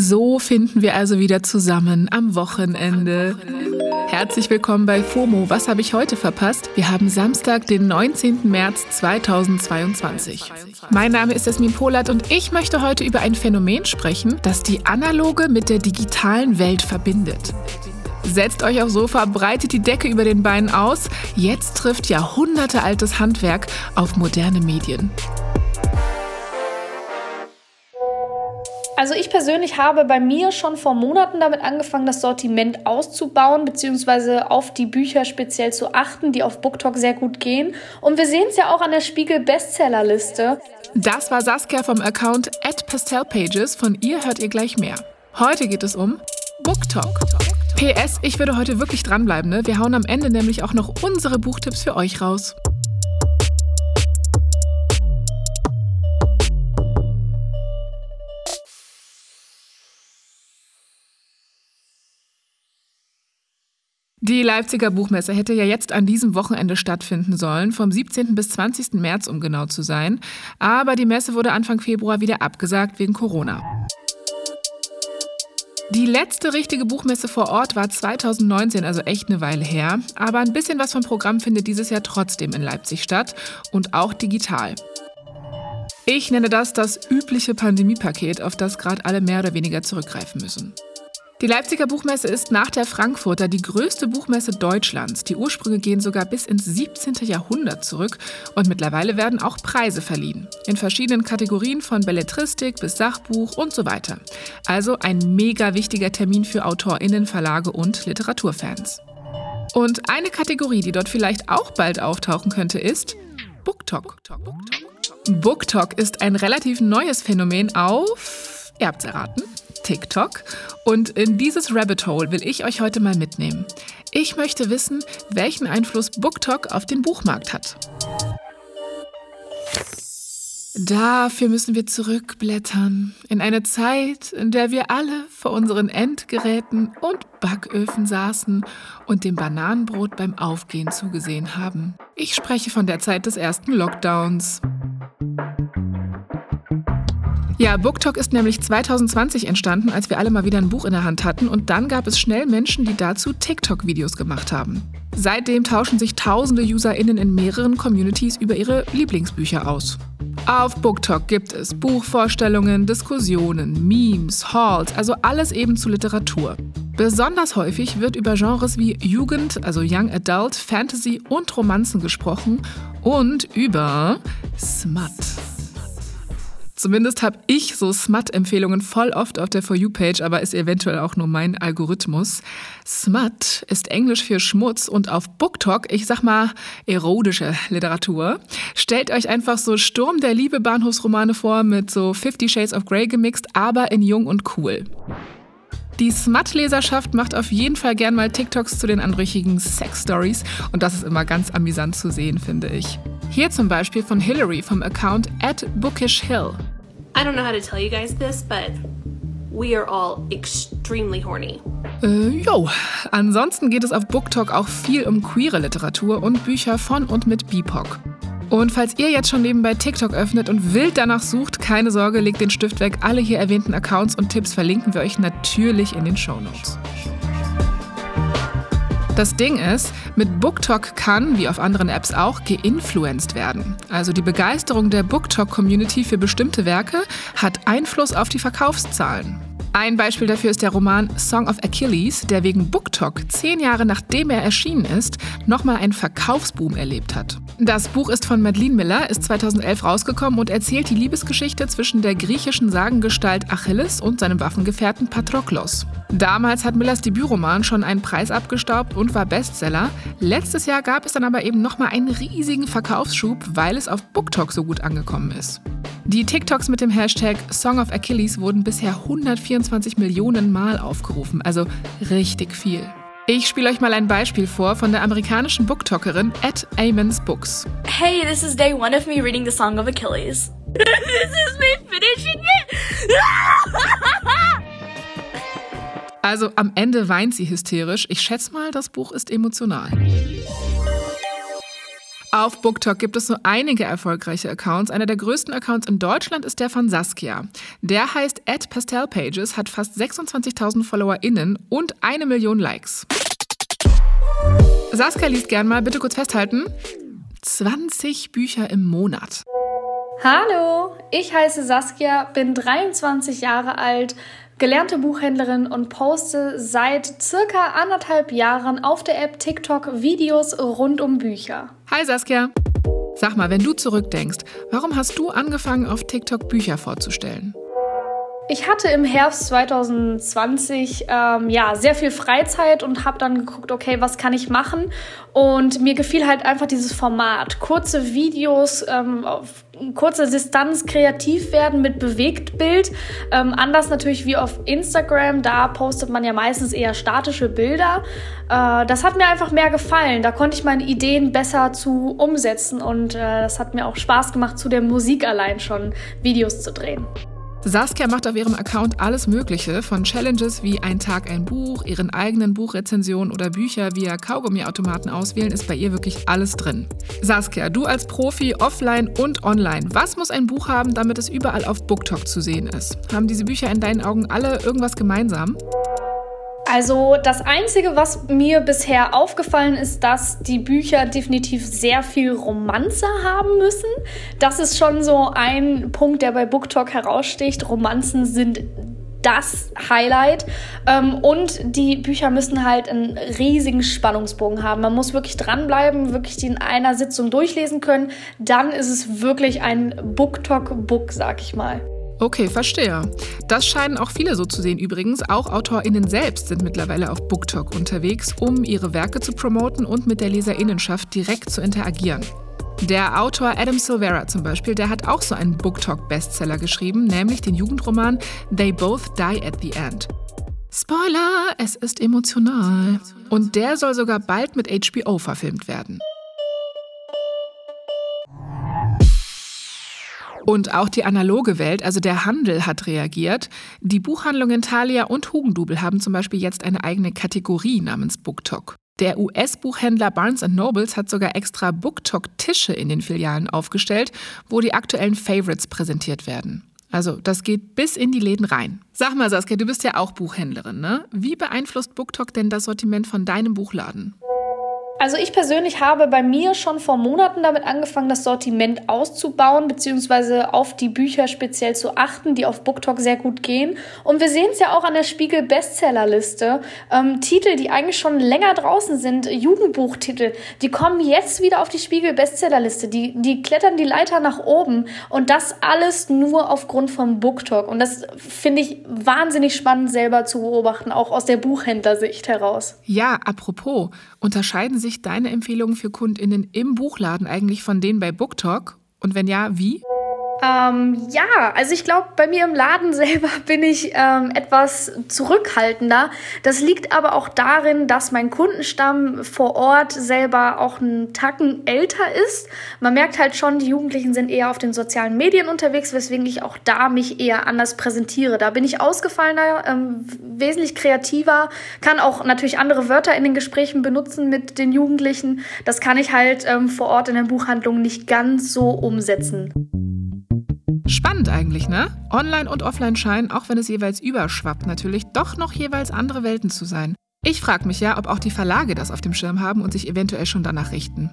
So finden wir also wieder zusammen am Wochenende. Herzlich willkommen bei FOMO. Was habe ich heute verpasst? Wir haben Samstag, den 19. März 2022. Mein Name ist Esmin Polat und ich möchte heute über ein Phänomen sprechen, das die analoge mit der digitalen Welt verbindet. Setzt euch aufs Sofa, breitet die Decke über den Beinen aus. Jetzt trifft jahrhundertealtes Handwerk auf moderne Medien. Also ich persönlich habe bei mir schon vor Monaten damit angefangen, das Sortiment auszubauen, beziehungsweise auf die Bücher speziell zu achten, die auf BookTok sehr gut gehen. Und wir sehen es ja auch an der Spiegel Bestsellerliste. Das war Saskia vom Account at pastelpages. Von ihr hört ihr gleich mehr. Heute geht es um BookTok. PS, ich würde heute wirklich dranbleiben. Ne? Wir hauen am Ende nämlich auch noch unsere Buchtipps für euch raus. Die Leipziger Buchmesse hätte ja jetzt an diesem Wochenende stattfinden sollen, vom 17. bis 20. März, um genau zu sein. Aber die Messe wurde Anfang Februar wieder abgesagt wegen Corona. Die letzte richtige Buchmesse vor Ort war 2019, also echt eine Weile her. Aber ein bisschen was vom Programm findet dieses Jahr trotzdem in Leipzig statt und auch digital. Ich nenne das das übliche Pandemiepaket, auf das gerade alle mehr oder weniger zurückgreifen müssen. Die Leipziger Buchmesse ist nach der Frankfurter die größte Buchmesse Deutschlands. Die Ursprünge gehen sogar bis ins 17. Jahrhundert zurück und mittlerweile werden auch Preise verliehen. In verschiedenen Kategorien von Belletristik bis Sachbuch und so weiter. Also ein mega wichtiger Termin für AutorInnen, Verlage und Literaturfans. Und eine Kategorie, die dort vielleicht auch bald auftauchen könnte, ist BookTok. BookTok ist ein relativ neues Phänomen auf, ihr habt's erraten, TikTok. Und in dieses Rabbit Hole will ich euch heute mal mitnehmen. Ich möchte wissen, welchen Einfluss BookTok auf den Buchmarkt hat. Dafür müssen wir zurückblättern in eine Zeit, in der wir alle vor unseren Endgeräten und Backöfen saßen und dem Bananenbrot beim Aufgehen zugesehen haben. Ich spreche von der Zeit des ersten Lockdowns. Ja, BookTok ist nämlich 2020 entstanden, als wir alle mal wieder ein Buch in der Hand hatten und dann gab es schnell Menschen, die dazu TikTok-Videos gemacht haben. Seitdem tauschen sich tausende UserInnen in mehreren Communities über ihre Lieblingsbücher aus. Auf BookTok gibt es Buchvorstellungen, Diskussionen, Memes, Halls, also alles eben zu Literatur. Besonders häufig wird über Genres wie Jugend, also Young Adult, Fantasy und Romanzen gesprochen und über Smut. Zumindest habe ich so Smut-Empfehlungen voll oft auf der For You-Page, aber ist eventuell auch nur mein Algorithmus. Smut ist Englisch für Schmutz und auf BookTok, ich sag mal erotische Literatur. Stellt euch einfach so Sturm der Liebe Bahnhofsromane vor mit so Fifty Shades of Grey gemixt, aber in jung und cool. Die Smut-Leserschaft macht auf jeden Fall gern mal TikToks zu den anrüchigen Sex-Stories und das ist immer ganz amüsant zu sehen, finde ich. Hier zum Beispiel von Hillary vom Account at bookishhill. I don't know how to tell you guys this, but we are all extremely horny. Äh, jo. Ansonsten geht es auf BookTok auch viel um queere Literatur und Bücher von und mit BIPOC. Und falls ihr jetzt schon nebenbei TikTok öffnet und wild danach sucht, keine Sorge, legt den Stift weg. Alle hier erwähnten Accounts und Tipps verlinken wir euch natürlich in den Show Notes. Das Ding ist, mit BookTok kann, wie auf anderen Apps auch, geinfluenced werden. Also die Begeisterung der BookTok-Community für bestimmte Werke hat Einfluss auf die Verkaufszahlen. Ein Beispiel dafür ist der Roman Song of Achilles, der wegen BookTok zehn Jahre nachdem er erschienen ist, nochmal einen Verkaufsboom erlebt hat. Das Buch ist von Madeleine Miller, ist 2011 rausgekommen und erzählt die Liebesgeschichte zwischen der griechischen Sagengestalt Achilles und seinem Waffengefährten Patroklos. Damals hat Millers Debütroman schon einen Preis abgestaubt und war Bestseller. Letztes Jahr gab es dann aber eben nochmal einen riesigen Verkaufsschub, weil es auf BookTok so gut angekommen ist. Die TikToks mit dem Hashtag Song of Achilles wurden bisher 124 Millionen Mal aufgerufen, also richtig viel. Ich spiele euch mal ein Beispiel vor von der amerikanischen Booktalkerin at Amens Books. Hey, this is day one of me reading the Song of Achilles. this is me finishing it. also am Ende weint sie hysterisch. Ich schätze mal, das Buch ist emotional. Auf BookTok gibt es so einige erfolgreiche Accounts. Einer der größten Accounts in Deutschland ist der von Saskia. Der heißt @pastelpages, hat fast 26.000 FollowerInnen und eine Million Likes. Saskia liest gern mal, bitte kurz festhalten. 20 Bücher im Monat. Hallo, ich heiße Saskia, bin 23 Jahre alt, gelernte Buchhändlerin und poste seit circa anderthalb Jahren auf der App TikTok Videos rund um Bücher. Hi Saskia. Sag mal, wenn du zurückdenkst, warum hast du angefangen, auf TikTok Bücher vorzustellen? Ich hatte im Herbst 2020 ähm, ja sehr viel Freizeit und habe dann geguckt, okay, was kann ich machen? Und mir gefiel halt einfach dieses Format, kurze Videos ähm, auf kurzer Distanz kreativ werden mit Bewegtbild. Ähm, anders natürlich wie auf Instagram, da postet man ja meistens eher statische Bilder. Äh, das hat mir einfach mehr gefallen. Da konnte ich meine Ideen besser zu umsetzen und äh, das hat mir auch Spaß gemacht, zu der Musik allein schon Videos zu drehen. Saskia macht auf ihrem Account alles Mögliche, von Challenges wie ein Tag ein Buch, ihren eigenen Buchrezensionen oder Bücher via Kaugummiautomaten auswählen, ist bei ihr wirklich alles drin. Saskia, du als Profi offline und online, was muss ein Buch haben, damit es überall auf BookTok zu sehen ist? Haben diese Bücher in deinen Augen alle irgendwas gemeinsam? Also das Einzige, was mir bisher aufgefallen ist, dass die Bücher definitiv sehr viel Romanze haben müssen. Das ist schon so ein Punkt, der bei BookTok heraussticht. Romanzen sind das Highlight. Ähm, und die Bücher müssen halt einen riesigen Spannungsbogen haben. Man muss wirklich dranbleiben, wirklich die in einer Sitzung durchlesen können. Dann ist es wirklich ein BookTok-Book, sag ich mal. Okay, verstehe. Das scheinen auch viele so zu sehen übrigens. Auch AutorInnen selbst sind mittlerweile auf BookTok unterwegs, um ihre Werke zu promoten und mit der LeserInnenschaft direkt zu interagieren. Der Autor Adam Silvera zum Beispiel, der hat auch so einen BookTok-Bestseller geschrieben, nämlich den Jugendroman They Both Die at the End. Spoiler, es ist emotional. Und der soll sogar bald mit HBO verfilmt werden. Und auch die analoge Welt, also der Handel, hat reagiert. Die Buchhandlungen Thalia und Hugendubel haben zum Beispiel jetzt eine eigene Kategorie namens BookTok. Der US-Buchhändler Barnes Nobles hat sogar extra BookTok-Tische in den Filialen aufgestellt, wo die aktuellen Favorites präsentiert werden. Also das geht bis in die Läden rein. Sag mal, Saskia, du bist ja auch Buchhändlerin, ne? Wie beeinflusst BookTok denn das Sortiment von deinem Buchladen? Also ich persönlich habe bei mir schon vor Monaten damit angefangen, das Sortiment auszubauen, beziehungsweise auf die Bücher speziell zu achten, die auf BookTok sehr gut gehen. Und wir sehen es ja auch an der Spiegel Bestsellerliste. Ähm, Titel, die eigentlich schon länger draußen sind, Jugendbuchtitel, die kommen jetzt wieder auf die Spiegel Bestsellerliste. Die, die klettern die Leiter nach oben. Und das alles nur aufgrund von BookTok. Und das finde ich wahnsinnig spannend selber zu beobachten, auch aus der Buchhändlersicht heraus. Ja, apropos, unterscheiden sich sich deine Empfehlungen für KundInnen im Buchladen eigentlich von denen bei BookTok? Und wenn ja, wie? Ähm, ja, also ich glaube, bei mir im Laden selber bin ich ähm, etwas zurückhaltender. Das liegt aber auch darin, dass mein Kundenstamm vor Ort selber auch einen Tacken älter ist. Man merkt halt schon, die Jugendlichen sind eher auf den sozialen Medien unterwegs, weswegen ich auch da mich eher anders präsentiere. Da bin ich ausgefallener, ähm, wesentlich kreativer, kann auch natürlich andere Wörter in den Gesprächen benutzen mit den Jugendlichen. Das kann ich halt ähm, vor Ort in der Buchhandlung nicht ganz so umsetzen. Spannend eigentlich, ne? Online und offline scheinen, auch wenn es jeweils überschwappt, natürlich doch noch jeweils andere Welten zu sein. Ich frage mich ja, ob auch die Verlage das auf dem Schirm haben und sich eventuell schon danach richten.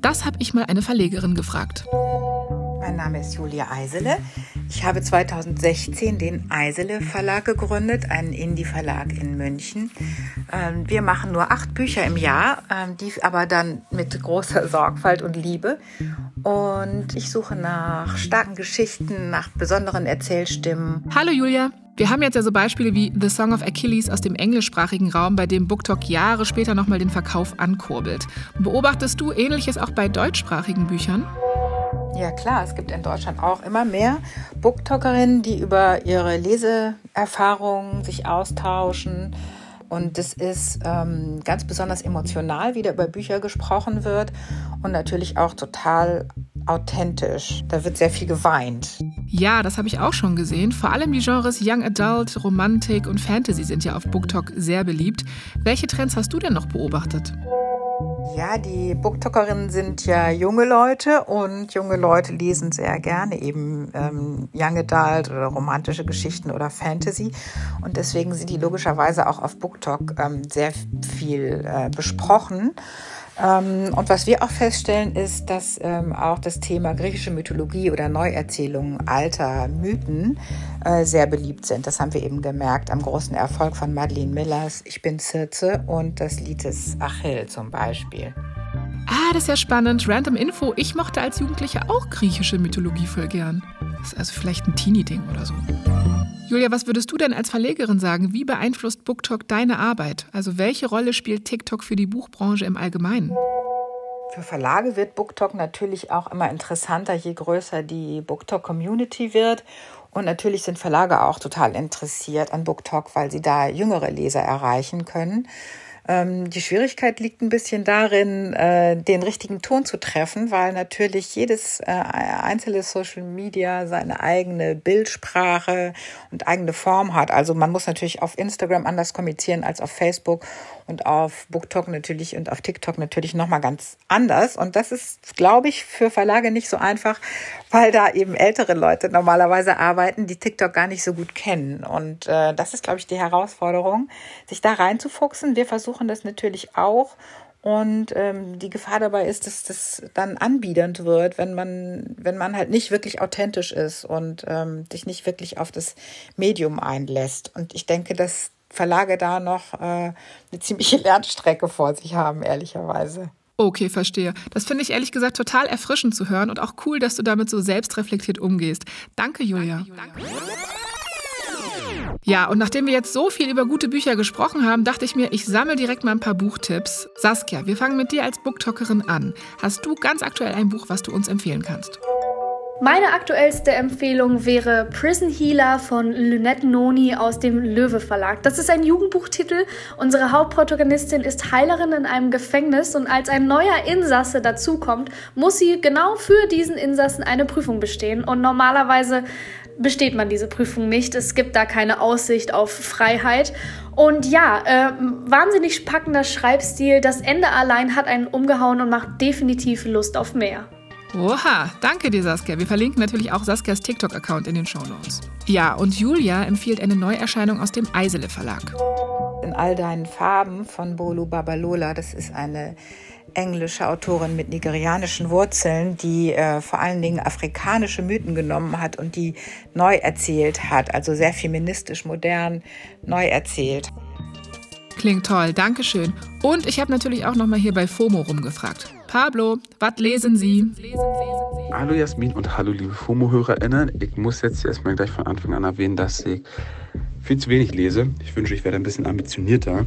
Das habe ich mal eine Verlegerin gefragt. Mein Name ist Julia Eisele. Ich habe 2016 den Eisele Verlag gegründet, einen Indie-Verlag in München. Ähm, wir machen nur acht Bücher im Jahr, ähm, die aber dann mit großer Sorgfalt und Liebe. Und ich suche nach starken Geschichten, nach besonderen Erzählstimmen. Hallo Julia. Wir haben jetzt ja so Beispiele wie The Song of Achilles aus dem englischsprachigen Raum, bei dem BookTok Jahre später nochmal den Verkauf ankurbelt. Beobachtest du Ähnliches auch bei deutschsprachigen Büchern? Ja klar, es gibt in Deutschland auch immer mehr Booktalkerinnen, die über ihre Leseerfahrungen sich austauschen. Und es ist ähm, ganz besonders emotional, wie da über Bücher gesprochen wird und natürlich auch total authentisch. Da wird sehr viel geweint. Ja, das habe ich auch schon gesehen. Vor allem die Genres Young Adult, Romantik und Fantasy sind ja auf BookTok sehr beliebt. Welche Trends hast du denn noch beobachtet? Ja, die Booktalkerinnen sind ja junge Leute und junge Leute lesen sehr gerne eben ähm, Young Adult oder romantische Geschichten oder Fantasy. Und deswegen sind die logischerweise auch auf Booktalk ähm, sehr viel äh, besprochen. Ähm, und was wir auch feststellen, ist, dass ähm, auch das Thema griechische Mythologie oder Neuerzählungen alter Mythen äh, sehr beliebt sind. Das haben wir eben gemerkt am großen Erfolg von Madeleine Millers Ich bin Circe und das Lied des Achill zum Beispiel. Ah, das ist ja spannend. Random Info. Ich mochte als Jugendliche auch griechische Mythologie voll gern. Das ist also vielleicht ein Teenie-Ding oder so. Julia, was würdest du denn als Verlegerin sagen? Wie beeinflusst BookTok deine Arbeit? Also welche Rolle spielt TikTok für die Buchbranche im Allgemeinen? Für Verlage wird BookTok natürlich auch immer interessanter, je größer die BookTok-Community wird. Und natürlich sind Verlage auch total interessiert an BookTok, weil sie da jüngere Leser erreichen können. Ähm, die Schwierigkeit liegt ein bisschen darin, äh, den richtigen Ton zu treffen, weil natürlich jedes äh, einzelne Social Media seine eigene Bildsprache und eigene Form hat. Also man muss natürlich auf Instagram anders kommunizieren als auf Facebook und auf BookTok natürlich und auf TikTok natürlich nochmal ganz anders. Und das ist, glaube ich, für Verlage nicht so einfach, weil da eben ältere Leute normalerweise arbeiten, die TikTok gar nicht so gut kennen. Und äh, das ist, glaube ich, die Herausforderung, sich da reinzufuchsen. Wir versuchen das natürlich auch. Und ähm, die Gefahr dabei ist, dass das dann anbiedernd wird, wenn man, wenn man halt nicht wirklich authentisch ist und ähm, sich nicht wirklich auf das Medium einlässt. Und ich denke, dass Verlage da noch äh, eine ziemliche Lernstrecke vor sich haben, ehrlicherweise. Okay, verstehe. Das finde ich ehrlich gesagt total erfrischend zu hören und auch cool, dass du damit so selbstreflektiert umgehst. Danke, Julia. Danke, Julia. Ja, und nachdem wir jetzt so viel über gute Bücher gesprochen haben, dachte ich mir, ich sammle direkt mal ein paar Buchtipps. Saskia, wir fangen mit dir als Booktalkerin an. Hast du ganz aktuell ein Buch, was du uns empfehlen kannst? Meine aktuellste Empfehlung wäre Prison Healer von Lynette Noni aus dem Löwe Verlag. Das ist ein Jugendbuchtitel. Unsere Hauptprotagonistin ist Heilerin in einem Gefängnis und als ein neuer Insasse dazukommt, muss sie genau für diesen Insassen eine Prüfung bestehen. Und normalerweise besteht man diese Prüfung nicht. Es gibt da keine Aussicht auf Freiheit. Und ja, äh, wahnsinnig packender Schreibstil. Das Ende allein hat einen umgehauen und macht definitiv Lust auf mehr. Oha, danke dir, Saskia. Wir verlinken natürlich auch Saskias TikTok-Account in den Show Notes. Ja, und Julia empfiehlt eine Neuerscheinung aus dem Eisele Verlag. In all deinen Farben von Bolu Babalola. Das ist eine englische Autorin mit nigerianischen Wurzeln, die äh, vor allen Dingen afrikanische Mythen genommen hat und die neu erzählt hat. Also sehr feministisch, modern, neu erzählt. Klingt toll, Dankeschön. Und ich habe natürlich auch noch mal hier bei FOMO rumgefragt. Pablo, was lesen Sie? Hallo Jasmin und hallo liebe FOMO-HörerInnen. Ich muss jetzt erstmal gleich von Anfang an erwähnen, dass ich viel zu wenig lese. Ich wünsche, ich werde ein bisschen ambitionierter.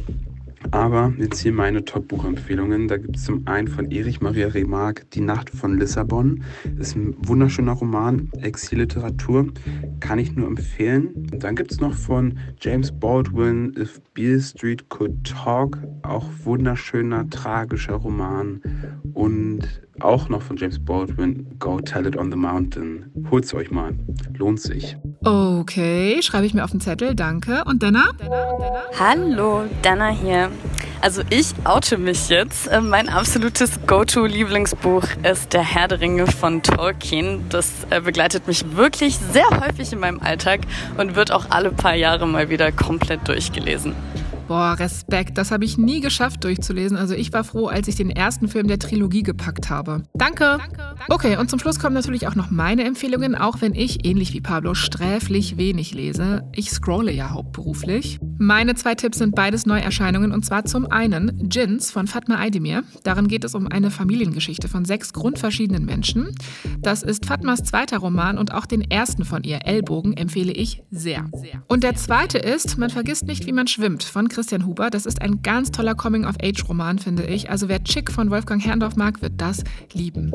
Aber jetzt hier meine Top-Buchempfehlungen. Da gibt es zum einen von Erich Maria Remarque Die Nacht von Lissabon. Das ist ein wunderschöner Roman, Exilliteratur. Kann ich nur empfehlen. Und dann gibt es noch von James Baldwin If Beale Street Could Talk. Auch wunderschöner, tragischer Roman. Und auch noch von James Baldwin Go Tell It on the Mountain. Holt's euch mal. Lohnt sich. Okay, schreibe ich mir auf den Zettel, danke. Und Dana? Hallo, Dana hier. Also ich oute mich jetzt. Äh, mein absolutes Go-To-Lieblingsbuch ist Der Herr der Ringe von Tolkien. Das äh, begleitet mich wirklich sehr häufig in meinem Alltag und wird auch alle paar Jahre mal wieder komplett durchgelesen. Boah, Respekt. Das habe ich nie geschafft durchzulesen. Also ich war froh, als ich den ersten Film der Trilogie gepackt habe. Danke. Okay, und zum Schluss kommen natürlich auch noch meine Empfehlungen, auch wenn ich, ähnlich wie Pablo, sträflich wenig lese. Ich scrolle ja hauptberuflich. Meine zwei Tipps sind beides Neuerscheinungen und zwar zum einen Jins von Fatma Aydemir. Darin geht es um eine Familiengeschichte von sechs grundverschiedenen Menschen. Das ist Fatmas zweiter Roman und auch den ersten von ihr, Ellbogen, empfehle ich sehr. Und der zweite ist Man vergisst nicht, wie man schwimmt von Christian Huber. Das ist ein ganz toller Coming-of-Age-Roman, finde ich. Also wer Chick von Wolfgang Herrndorf mag, wird das lieben.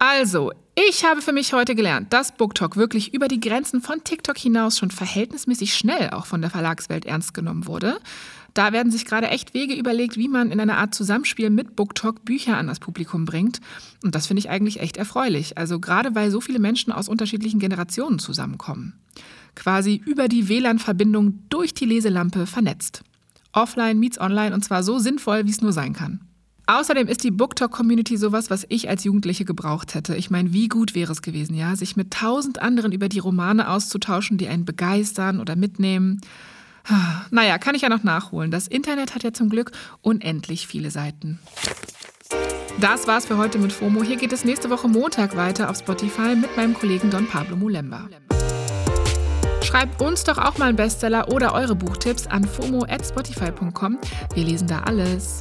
Also, ich habe für mich heute gelernt, dass BookTok wirklich über die Grenzen von TikTok hinaus schon verhältnismäßig schnell auch von der Verlagswelt ernst genommen wurde. Da werden sich gerade echt Wege überlegt, wie man in einer Art Zusammenspiel mit BookTok Bücher an das Publikum bringt. Und das finde ich eigentlich echt erfreulich. Also gerade weil so viele Menschen aus unterschiedlichen Generationen zusammenkommen quasi über die WLAN-Verbindung durch die Leselampe vernetzt. Offline meets online und zwar so sinnvoll, wie es nur sein kann. Außerdem ist die BookTok-Community sowas, was ich als Jugendliche gebraucht hätte. Ich meine, wie gut wäre es gewesen, ja, sich mit tausend anderen über die Romane auszutauschen, die einen begeistern oder mitnehmen. Naja, kann ich ja noch nachholen. Das Internet hat ja zum Glück unendlich viele Seiten. Das war's für heute mit FOMO. Hier geht es nächste Woche Montag weiter auf Spotify mit meinem Kollegen Don Pablo Mulemba. Schreibt uns doch auch mal einen Bestseller oder eure Buchtipps an fomo@spotify.com. Wir lesen da alles.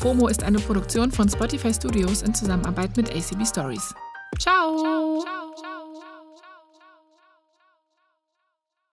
FOMO ist eine Produktion von Spotify Studios in Zusammenarbeit mit ACB Stories. Ciao. ciao, ciao, ciao.